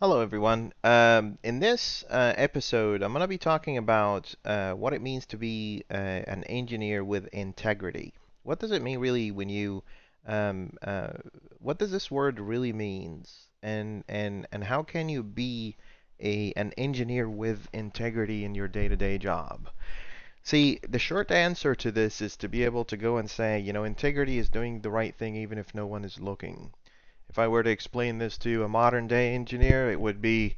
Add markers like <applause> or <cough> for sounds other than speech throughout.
Hello, everyone. Um, in this uh, episode, I'm going to be talking about uh, what it means to be uh, an engineer with integrity. What does it mean really when you, um, uh, what does this word really means, and and and how can you be a an engineer with integrity in your day-to-day job? See, the short answer to this is to be able to go and say, you know, integrity is doing the right thing even if no one is looking. If I were to explain this to a modern day engineer, it would be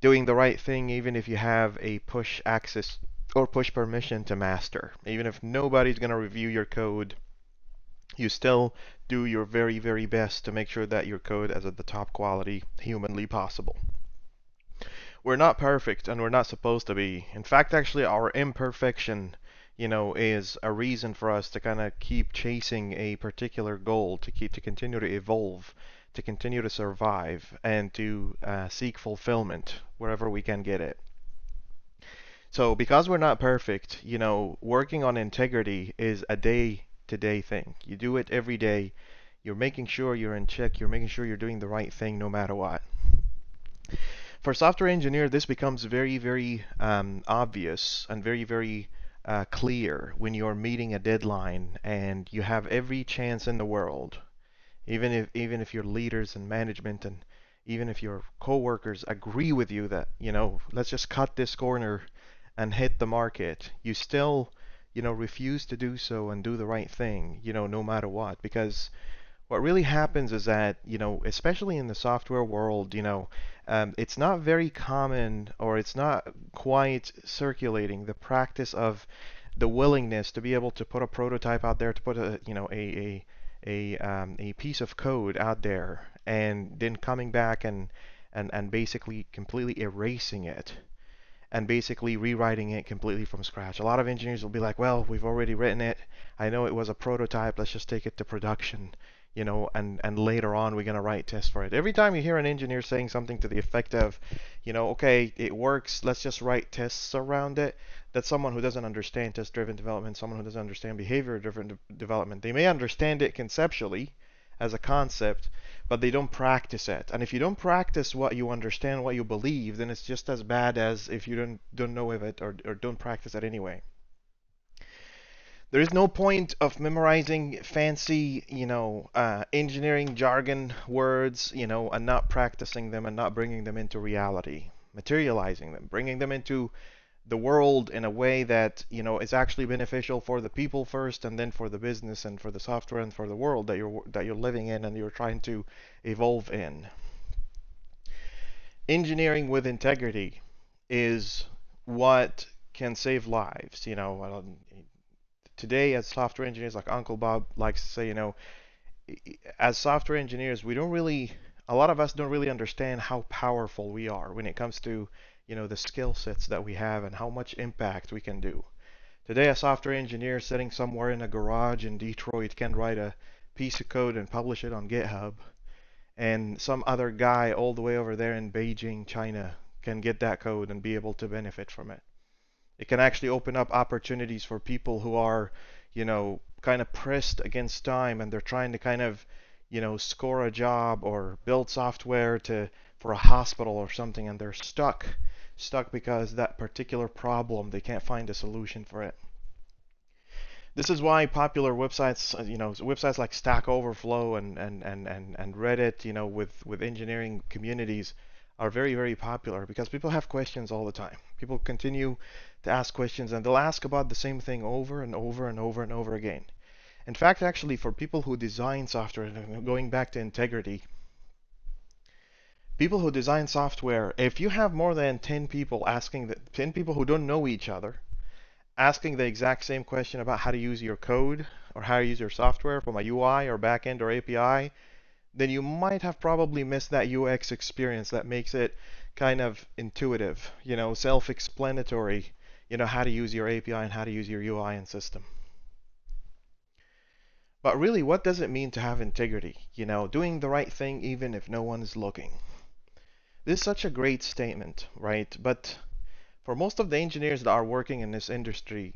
doing the right thing even if you have a push access or push permission to master. Even if nobody's going to review your code, you still do your very, very best to make sure that your code is at the top quality humanly possible. We're not perfect and we're not supposed to be. In fact, actually, our imperfection you know, is a reason for us to kind of keep chasing a particular goal, to keep to continue to evolve, to continue to survive, and to uh, seek fulfillment wherever we can get it. So, because we're not perfect, you know, working on integrity is a day-to-day thing. You do it every day. You're making sure you're in check. You're making sure you're doing the right thing no matter what. For software engineer, this becomes very, very um, obvious and very, very uh, clear when you're meeting a deadline and you have every chance in the world, even if even if your leaders and management and even if your coworkers agree with you that you know let's just cut this corner and hit the market, you still you know refuse to do so and do the right thing, you know no matter what because what really happens is that you know especially in the software world you know um, it's not very common or it's not quite circulating the practice of the willingness to be able to put a prototype out there to put a you know a a a, um, a piece of code out there and then coming back and and and basically completely erasing it and basically rewriting it completely from scratch. A lot of engineers will be like, well, we've already written it. I know it was a prototype. Let's just take it to production you know, and, and later on we're going to write tests for it. Every time you hear an engineer saying something to the effect of, you know, okay, it works, let's just write tests around it, that's someone who doesn't understand test-driven development, someone who doesn't understand behavior-driven de development. They may understand it conceptually as a concept, but they don't practice it. And if you don't practice what you understand, what you believe, then it's just as bad as if you don't don't know of it or, or don't practice it anyway. There is no point of memorizing fancy, you know, uh, engineering jargon words, you know, and not practicing them and not bringing them into reality, materializing them, bringing them into the world in a way that, you know, is actually beneficial for the people first and then for the business and for the software and for the world that you're that you're living in and you're trying to evolve in. Engineering with integrity is what can save lives. You know, today as software engineers, like Uncle Bob likes to say, you know, as software engineers, we don't really, a lot of us don't really understand how powerful we are when it comes to, you know, the skill sets that we have and how much impact we can do. Today, a software engineer sitting somewhere in a garage in Detroit can write a piece of code and publish it on GitHub. And some other guy all the way over there in Beijing, China, can get that code and be able to benefit from it. It can actually open up opportunities for people who are, you know, kind of pressed against time and they're trying to kind of, you know, score a job or build software to for a hospital or something and they're stuck stuck because that particular problem they can't find a solution for it. This is why popular websites, you know, websites like Stack Overflow and, and, and, and, and Reddit, you know, with, with engineering communities are very, very popular because people have questions all the time. People continue to ask questions and they'll ask about the same thing over and over and over and over again. In fact, actually, for people who design software, going back to integrity, people who design software, if you have more than 10 people asking, the, 10 people who don't know each other, asking the exact same question about how to use your code or how to use your software from a UI or backend or API, then you might have probably missed that UX experience that makes it kind of intuitive, you know, self-explanatory, you know, how to use your API and how to use your UI and system. But really, what does it mean to have integrity? You know, doing the right thing even if no one is looking. This is such a great statement, right? But for most of the engineers that are working in this industry,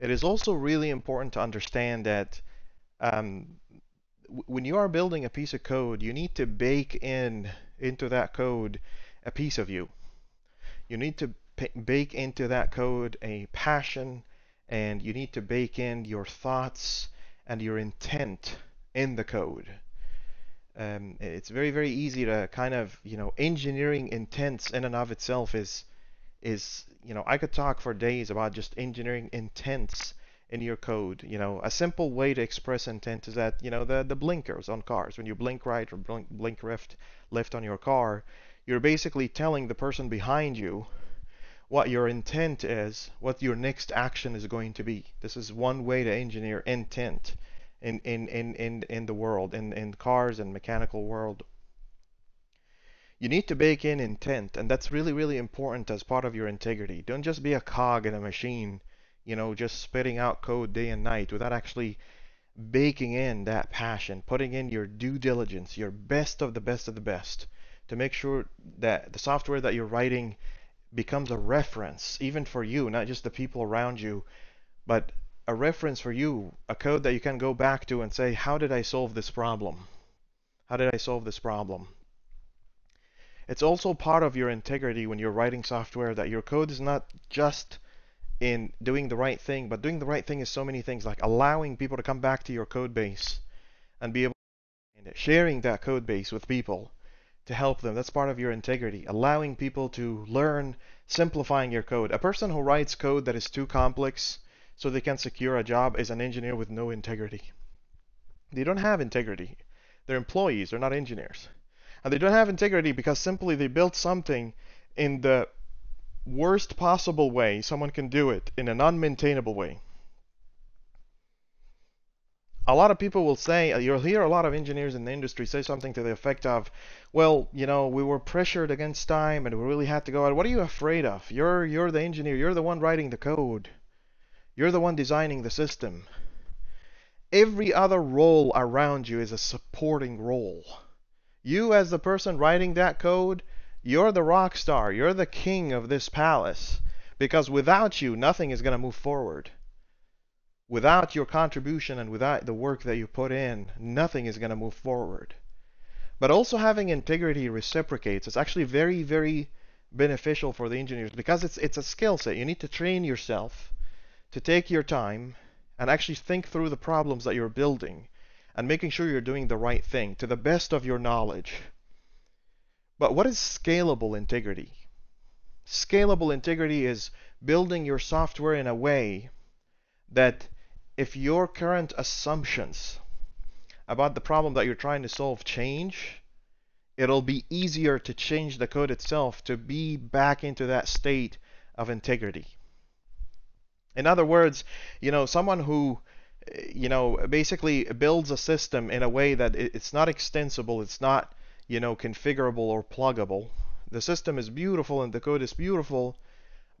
it is also really important to understand that um, when you are building a piece of code, you need to bake in into that code a piece of you. You need to bake into that code a passion and you need to bake in your thoughts and your intent in the code. Um, it's very very easy to kind of you know engineering intents in and of itself is is you know I could talk for days about just engineering intents in your code. You know a simple way to express intent is that you know the the blinkers on cars when you blink right or blink, blink left left on your car, you're basically telling the person behind you what your intent is, what your next action is going to be. This is one way to engineer intent in in in in, in the world, in in cars and mechanical world. You need to bake in intent, and that's really really important as part of your integrity. Don't just be a cog in a machine, you know, just spitting out code day and night without actually baking in that passion, putting in your due diligence, your best of the best of the best to make sure that the software that you're writing becomes a reference, even for you, not just the people around you, but a reference for you, a code that you can go back to and say, how did I solve this problem? How did I solve this problem? It's also part of your integrity when you're writing software that your code is not just in doing the right thing, but doing the right thing is so many things like allowing people to come back to your code base and be able to sharing that code base with people to help them. That's part of your integrity. Allowing people to learn, simplifying your code. A person who writes code that is too complex so they can secure a job is an engineer with no integrity. They don't have integrity. They're employees, they're not engineers. And they don't have integrity because simply they built something in the worst possible way someone can do it, in an unmaintainable way a lot of people will say, uh, you'll hear a lot of engineers in the industry say something to the effect of, well, you know, we were pressured against time and we really had to go out. What are you afraid of? You're, you're the engineer. You're the one writing the code. You're the one designing the system. Every other role around you is a supporting role. You, as the person writing that code, you're the rock star. You're the king of this palace. Because without you, nothing is going to move forward without your contribution and without the work that you put in, nothing is going to move forward. But also having integrity reciprocates. It's actually very, very beneficial for the engineers because it's it's a skill set. You need to train yourself to take your time and actually think through the problems that you're building and making sure you're doing the right thing to the best of your knowledge. But what is scalable integrity? Scalable integrity is building your software in a way that if your current assumptions about the problem that you're trying to solve change, it'll be easier to change the code itself to be back into that state of integrity. In other words, you know, someone who you know basically builds a system in a way that it's not extensible, it's not, you know, configurable or pluggable. The system is beautiful and the code is beautiful,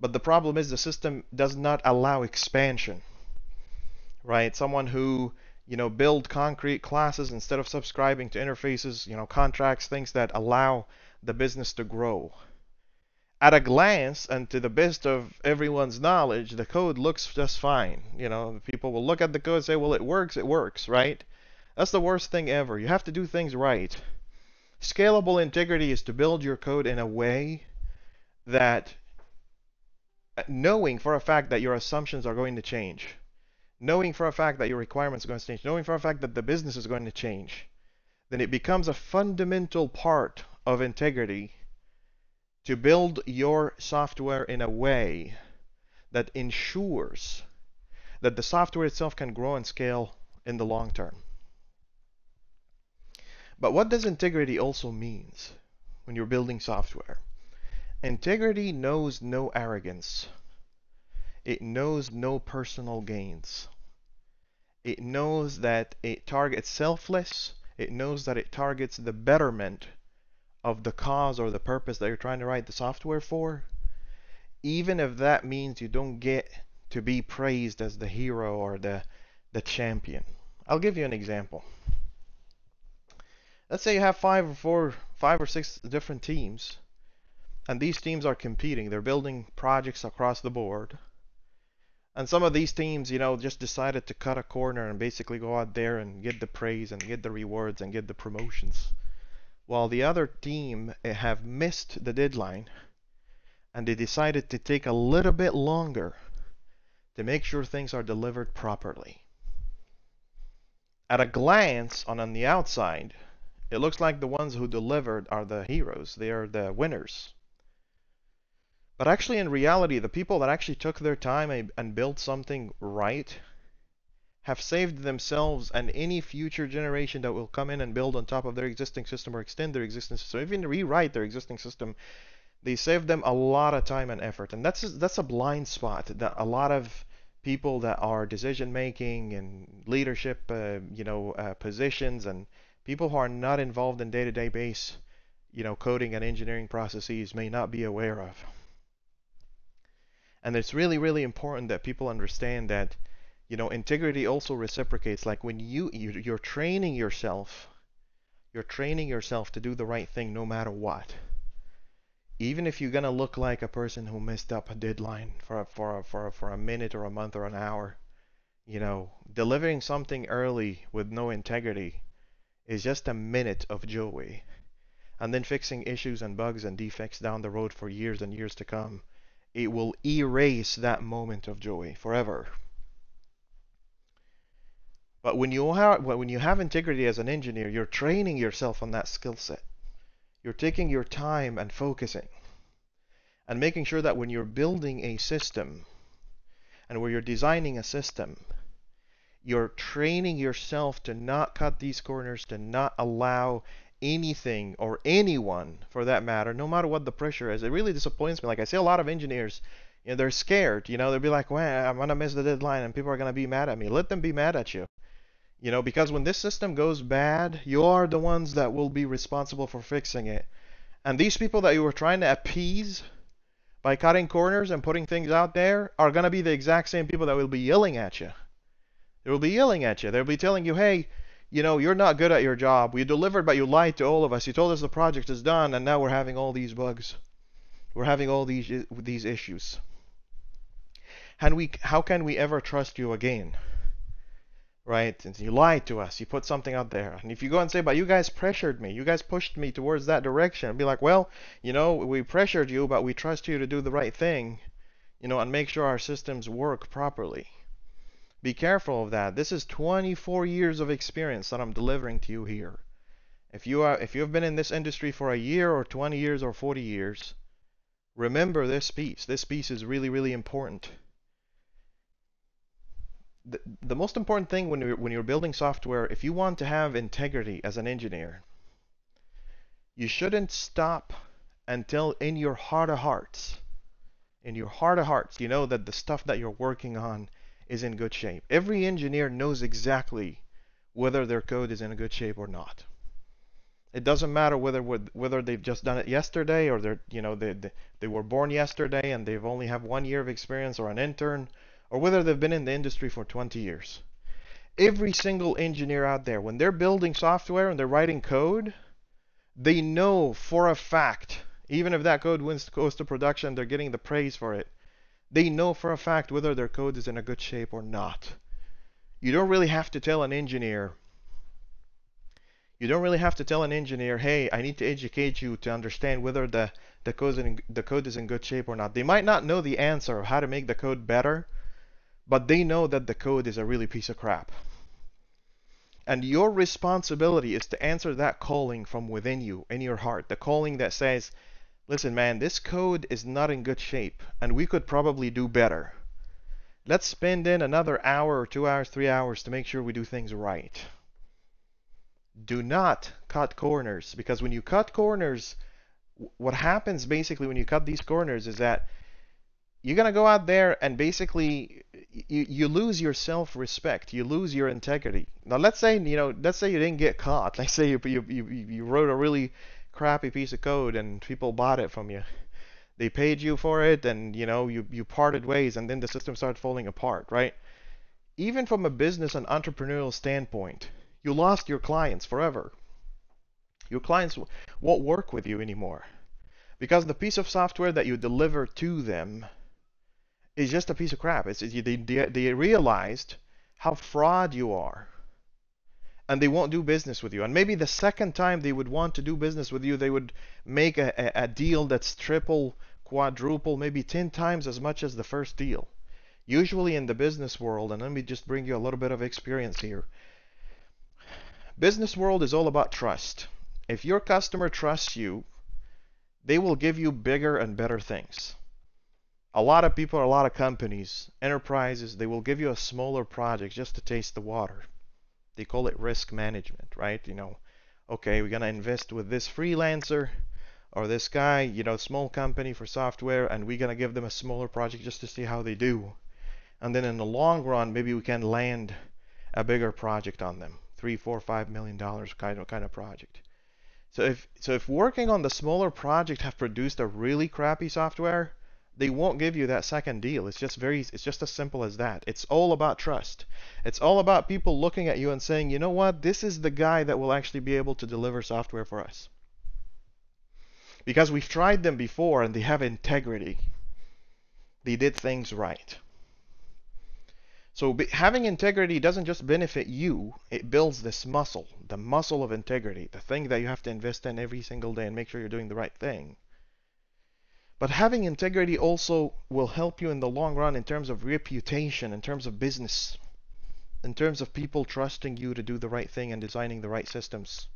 but the problem is the system does not allow expansion right? Someone who you know build concrete classes instead of subscribing to interfaces, you know, contracts, things that allow the business to grow. At a glance, and to the best of everyone's knowledge, the code looks just fine. You know, people will look at the code and say, well, it works, it works, right? That's the worst thing ever. You have to do things right. Scalable integrity is to build your code in a way that knowing for a fact that your assumptions are going to change knowing for a fact that your requirements are going to change, knowing for a fact that the business is going to change, then it becomes a fundamental part of integrity to build your software in a way that ensures that the software itself can grow and scale in the long term. But what does integrity also means when you're building software? Integrity knows no arrogance. It knows no personal gains. It knows that it targets selfless. It knows that it targets the betterment of the cause or the purpose that you're trying to write the software for. Even if that means you don't get to be praised as the hero or the, the champion. I'll give you an example. Let's say you have five or four, five or six different teams, and these teams are competing. They're building projects across the board. And some of these teams, you know, just decided to cut a corner and basically go out there and get the praise and get the rewards and get the promotions. while the other team eh, have missed the deadline and they decided to take a little bit longer to make sure things are delivered properly. At a glance on, on the outside, it looks like the ones who delivered are the heroes. They are the winners. But actually, in reality, the people that actually took their time and built something right have saved themselves and any future generation that will come in and build on top of their existing system or extend their existing system, even rewrite their existing system, they save them a lot of time and effort. And that's that's a blind spot that a lot of people that are decision making and leadership, uh, you know, uh, positions and people who are not involved in day-to-day base, you know, coding and engineering processes may not be aware of. And it's really, really important that people understand that you know integrity also reciprocates like when you you're training yourself you're training yourself to do the right thing no matter what even if you're to look like a person who messed up a deadline for a, for a, for a, for a minute or a month or an hour you know delivering something early with no integrity is just a minute of joy and then fixing issues and bugs and defects down the road for years and years to come it will erase that moment of joy forever but when you have when you have integrity as an engineer, you're training yourself on that skill set. You're taking your time and focusing and making sure that when you're building a system and where you're designing a system, you're training yourself to not cut these corners, to not allow anything or anyone for that matter, no matter what the pressure is. It really disappoints me. Like I see a lot of engineers, you know, they're scared. You know, they'll be like, well, I'm gonna miss the deadline and people are gonna be mad at me. Let them be mad at you. You know, because when this system goes bad, you are the ones that will be responsible for fixing it. And these people that you were trying to appease by cutting corners and putting things out there are to be the exact same people that will be yelling at you. They will be yelling at you. They'll be telling you, hey, you know, you're not good at your job. We delivered, but you lied to all of us. You told us the project is done, and now we're having all these bugs. We're having all these these issues. And we, how can we ever trust you again? right? And you lied to us. You put something out there. And if you go and say, but you guys pressured me, you guys pushed me towards that direction, I'd be like, well, you know, we pressured you, but we trust you to do the right thing, you know, and make sure our systems work properly. Be careful of that. This is 24 years of experience that I'm delivering to you here. If you are, if you've been in this industry for a year or 20 years or 40 years, remember this piece. This piece is really, really important the, the most important thing when you're, when you're building software, if you want to have integrity as an engineer, you shouldn't stop until in your heart of hearts, in your heart of hearts, you know that the stuff that you're working on is in good shape. Every engineer knows exactly whether their code is in good shape or not. It doesn't matter whether whether they've just done it yesterday or they're you know they, they, were born yesterday and they've only have one year of experience or an intern or whether they've been in the industry for 20 years. Every single engineer out there, when they're building software and they're writing code, they know for a fact, even if that code goes to production, they're getting the praise for it. They know for a fact whether their code is in a good shape or not. You don't really have to tell an engineer you don't really have to tell an engineer, hey, I need to educate you to understand whether the, the, code, in, the code is in good shape or not. They might not know the answer of how to make the code better, but they know that the code is a really piece of crap. And your responsibility is to answer that calling from within you, in your heart. The calling that says, listen, man, this code is not in good shape, and we could probably do better. Let's spend in another hour or two hours, three hours to make sure we do things right. Do not cut corners, because when you cut corners, what happens basically when you cut these corners is that you're going to go out there and basically you, you lose your self-respect you lose your integrity now let's say you know let's say you didn't get caught <laughs> let's say you, you, you, you wrote a really crappy piece of code and people bought it from you they paid you for it and you know you, you parted ways and then the system started falling apart right even from a business and entrepreneurial standpoint you lost your clients forever your clients won't work with you anymore because the piece of software that you deliver to them is just a piece of crap. It's, they, they, they realized how fraud you are. And they won't do business with you. And maybe the second time they would want to do business with you, they would make a, a, a deal that's triple, quadruple, maybe 10 times as much as the first deal. Usually in the business world, and let me just bring you a little bit of experience here. Business world is all about trust. If your customer trusts you, they will give you bigger and better things. A lot of people, a lot of companies, enterprises, they will give you a smaller project just to taste the water they call it risk management, right? You know, okay, we're gonna invest with this freelancer or this guy, you know, small company for software, and we're gonna give them a smaller project just to see how they do. And then in the long run, maybe we can land a bigger project on them, three, four, five million dollars kind of kind of project. So if so if working on the smaller project have produced a really crappy software, they won't give you that second deal. It's just very it's just as simple as that. It's all about trust. It's all about people looking at you and saying, "You know what? This is the guy that will actually be able to deliver software for us." Because we've tried them before and they have integrity. They did things right. So having integrity doesn't just benefit you, it builds this muscle, the muscle of integrity, the thing that you have to invest in every single day and make sure you're doing the right thing. But having integrity also will help you in the long run in terms of reputation, in terms of business, in terms of people trusting you to do the right thing and designing the right systems.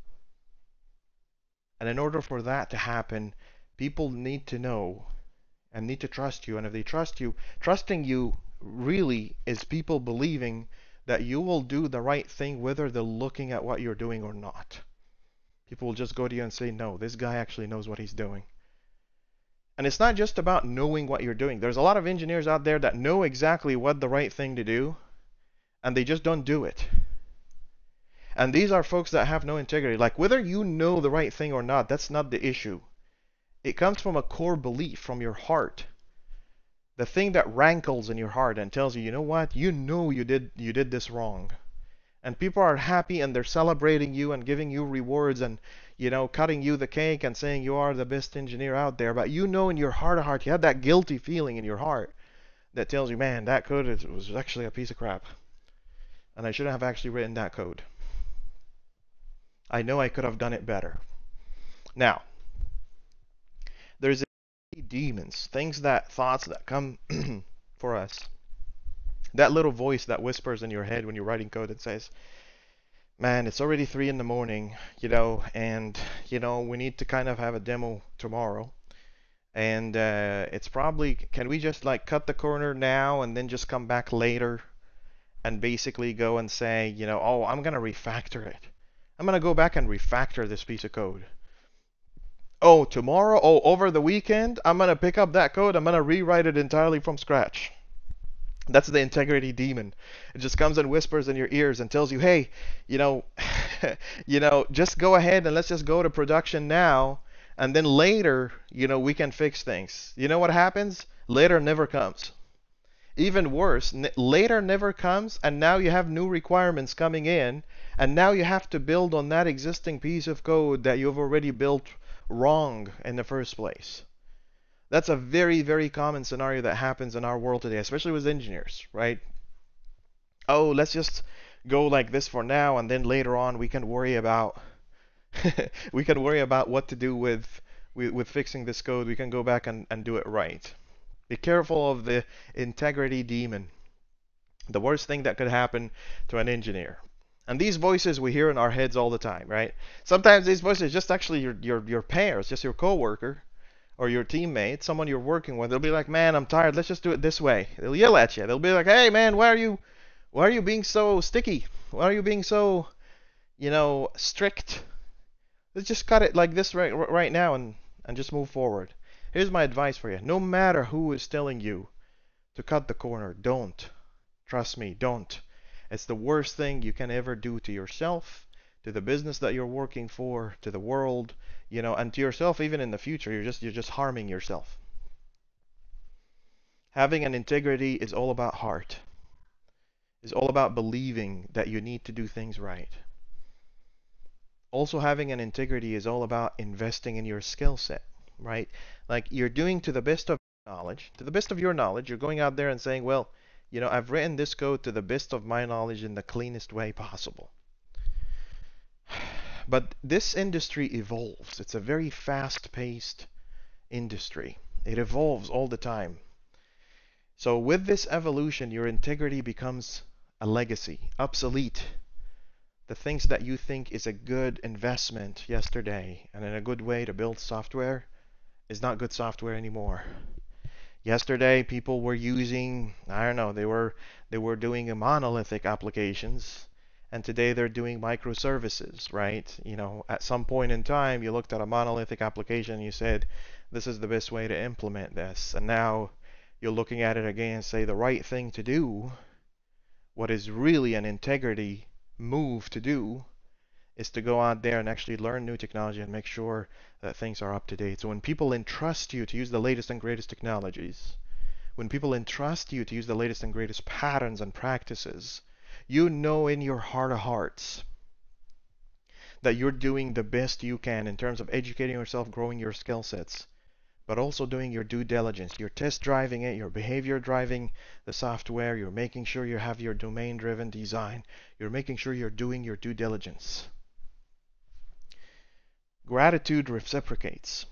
And in order for that to happen, people need to know and need to trust you. And if they trust you, trusting you really is people believing that you will do the right thing whether they're looking at what you're doing or not. People will just go to you and say, no, this guy actually knows what he's doing. And it's not just about knowing what you're doing. There's a lot of engineers out there that know exactly what the right thing to do, and they just don't do it. And these are folks that have no integrity. Like whether you know the right thing or not, that's not the issue. It comes from a core belief, from your heart. The thing that rankles in your heart and tells you, you know what, you know you did you did this wrong. And people are happy and they're celebrating you and giving you rewards and you know, cutting you the cake and saying you are the best engineer out there, but you know in your heart of heart, you have that guilty feeling in your heart that tells you, man, that code was actually a piece of crap. And I shouldn't have actually written that code. I know I could have done it better. Now, there's demons, things that thoughts that come <clears throat> for us. That little voice that whispers in your head when you're writing code and says, man, it's already three in the morning, you know, and you know we need to kind of have a demo tomorrow, and uh, it's probably can we just like cut the corner now and then just come back later, and basically go and say, you know, oh, I'm gonna refactor it. I'm gonna go back and refactor this piece of code. Oh, tomorrow, oh, over the weekend, I'm gonna pick up that code. I'm gonna rewrite it entirely from scratch. That's the integrity demon. It just comes and whispers in your ears and tells you, "Hey, you know, <laughs> you know, just go ahead and let's just go to production now, and then later, you know, we can fix things." You know what happens? Later never comes. Even worse, later never comes, and now you have new requirements coming in, and now you have to build on that existing piece of code that you've already built wrong in the first place. That's a very, very common scenario that happens in our world today, especially with engineers, right? Oh, let's just go like this for now, and then later on we can worry about <laughs> we can worry about what to do with, with with fixing this code. We can go back and, and do it right. Be careful of the integrity demon. The worst thing that could happen to an engineer. And these voices we hear in our heads all the time, right? Sometimes these voices just actually your your your peers, just your coworker, or your teammate, someone you're working with, they'll be like, "Man, I'm tired. Let's just do it this way." They'll yell at you. They'll be like, "Hey, man, why are you, why are you being so sticky? Why are you being so, you know, strict? Let's just cut it like this right right now and and just move forward." Here's my advice for you. No matter who is telling you to cut the corner, don't. Trust me, don't. It's the worst thing you can ever do to yourself, to the business that you're working for, to the world, you know, and to yourself even in the future, you're just you're just harming yourself. Having an integrity is all about heart. Is all about believing that you need to do things right. Also having an integrity is all about investing in your skill set, right? Like you're doing to the best of knowledge, to the best of your knowledge, you're going out there and saying, well, you know, I've written this code to the best of my knowledge in the cleanest way possible. But this industry evolves. It's a very fast-paced industry. It evolves all the time. So with this evolution, your integrity becomes a legacy, obsolete. The things that you think is a good investment yesterday and in a good way to build software is not good software anymore. Yesterday people were using I don't know, they were they were doing monolithic applications and today they're doing microservices, right? You know, at some point in time you looked at a monolithic application and you said this is the best way to implement this. And now you're looking at it again and say the right thing to do, what is really an integrity move to do, is to go out there and actually learn new technology and make sure that things are up to date. So when people entrust you to use the latest and greatest technologies, when people entrust you to use the latest and greatest patterns and practices, you know in your heart of hearts that you're doing the best you can in terms of educating yourself, growing your skill sets, but also doing your due diligence. You're test driving it, you're behavior driving the software, you're making sure you have your domain driven design, you're making sure you're doing your due diligence. Gratitude reciprocates.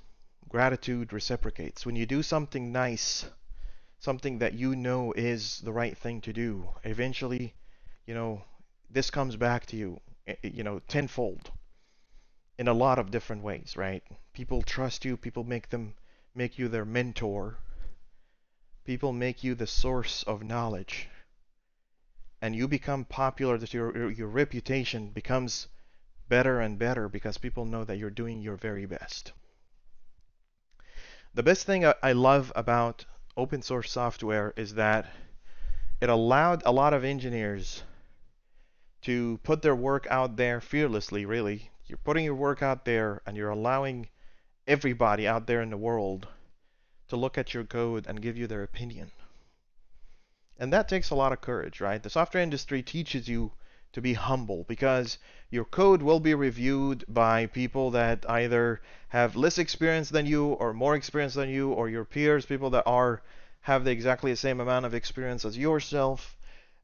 Gratitude reciprocates. When you do something nice, something that you know is the right thing to do, eventually, you know, this comes back to you, eh, eh, you know, tenfold in a lot of different ways, right? People trust you, people make them make you their mentor. People make you the source of knowledge. And you become popular that your your reputation becomes better and better because people know that you're doing your very best. The best thing I love about open source software is that it allowed a lot of engineers to put their work out there fearlessly, really. You're putting your work out there and you're allowing everybody out there in the world to look at your code and give you their opinion. And that takes a lot of courage, right? The software industry teaches you to be humble because your code will be reviewed by people that either have less experience than you or more experience than you or your peers, people that are have the exactly the same amount of experience as yourself.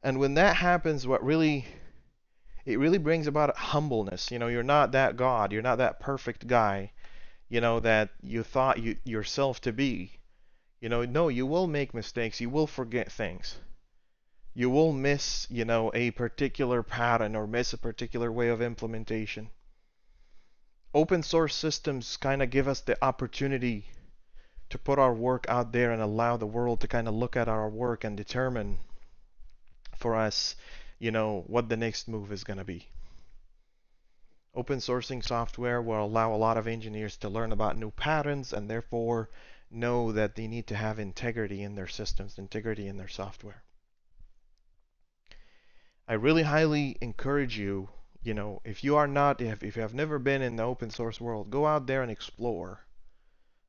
And when that happens, what really it really brings about humbleness. You know, you're not that God, you're not that perfect guy, you know, that you thought you yourself to be. You know, no, you will make mistakes, you will forget things you will miss, you know, a particular pattern or miss a particular way of implementation. Open source systems kind of give us the opportunity to put our work out there and allow the world to kind of look at our work and determine for us, you know, what the next move is going to be. Open sourcing software will allow a lot of engineers to learn about new patterns and therefore know that they need to have integrity in their systems, integrity in their software. I really highly encourage you, you know, if you are not, if, if you have never been in the open source world, go out there and explore.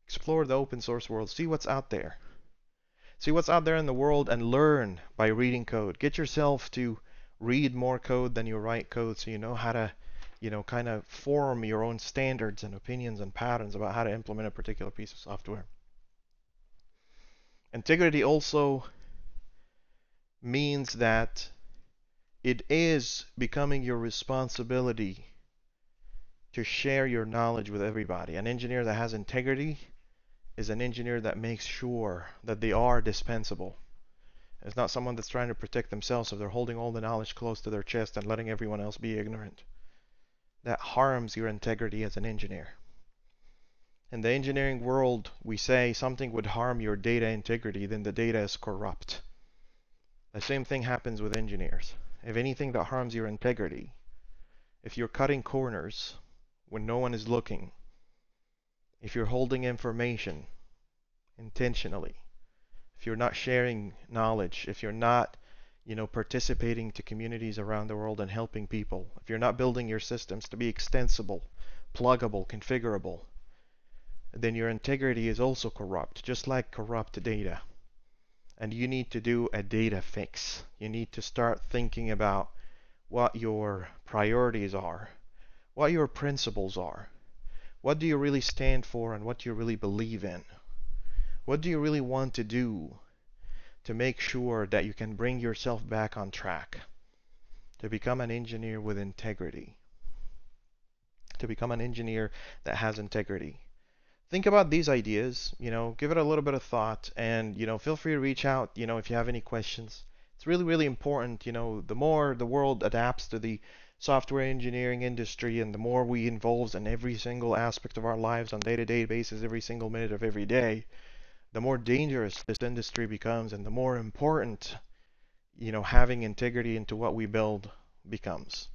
Explore the open source world. See what's out there. See what's out there in the world and learn by reading code. Get yourself to read more code than you write code so you know how to, you know, kind of form your own standards and opinions and patterns about how to implement a particular piece of software. Integrity also means that it is becoming your responsibility to share your knowledge with everybody. An engineer that has integrity is an engineer that makes sure that they are dispensable. It's not someone that's trying to protect themselves if they're holding all the knowledge close to their chest and letting everyone else be ignorant. That harms your integrity as an engineer. In the engineering world, we say something would harm your data integrity, then the data is corrupt. The same thing happens with engineers if anything that harms your integrity, if you're cutting corners when no one is looking, if you're holding information intentionally, if you're not sharing knowledge, if you're not, you know, participating to communities around the world and helping people, if you're not building your systems to be extensible, pluggable, configurable, then your integrity is also corrupt, just like corrupt data and you need to do a data fix. You need to start thinking about what your priorities are, what your principles are. What do you really stand for and what do you really believe in? What do you really want to do to make sure that you can bring yourself back on track, to become an engineer with integrity? to become an engineer that has integrity. Think about these ideas, you know, give it a little bit of thought and, you know, feel free to reach out, you know, if you have any questions. It's really, really important, you know, the more the world adapts to the software engineering industry and the more we involve in every single aspect of our lives on day-to-day basis every single minute of every day, the more dangerous this industry becomes and the more important, you know, having integrity into what we build becomes.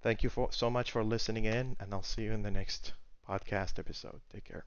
Thank you for, so much for listening in, and I'll see you in the next podcast episode. Take care.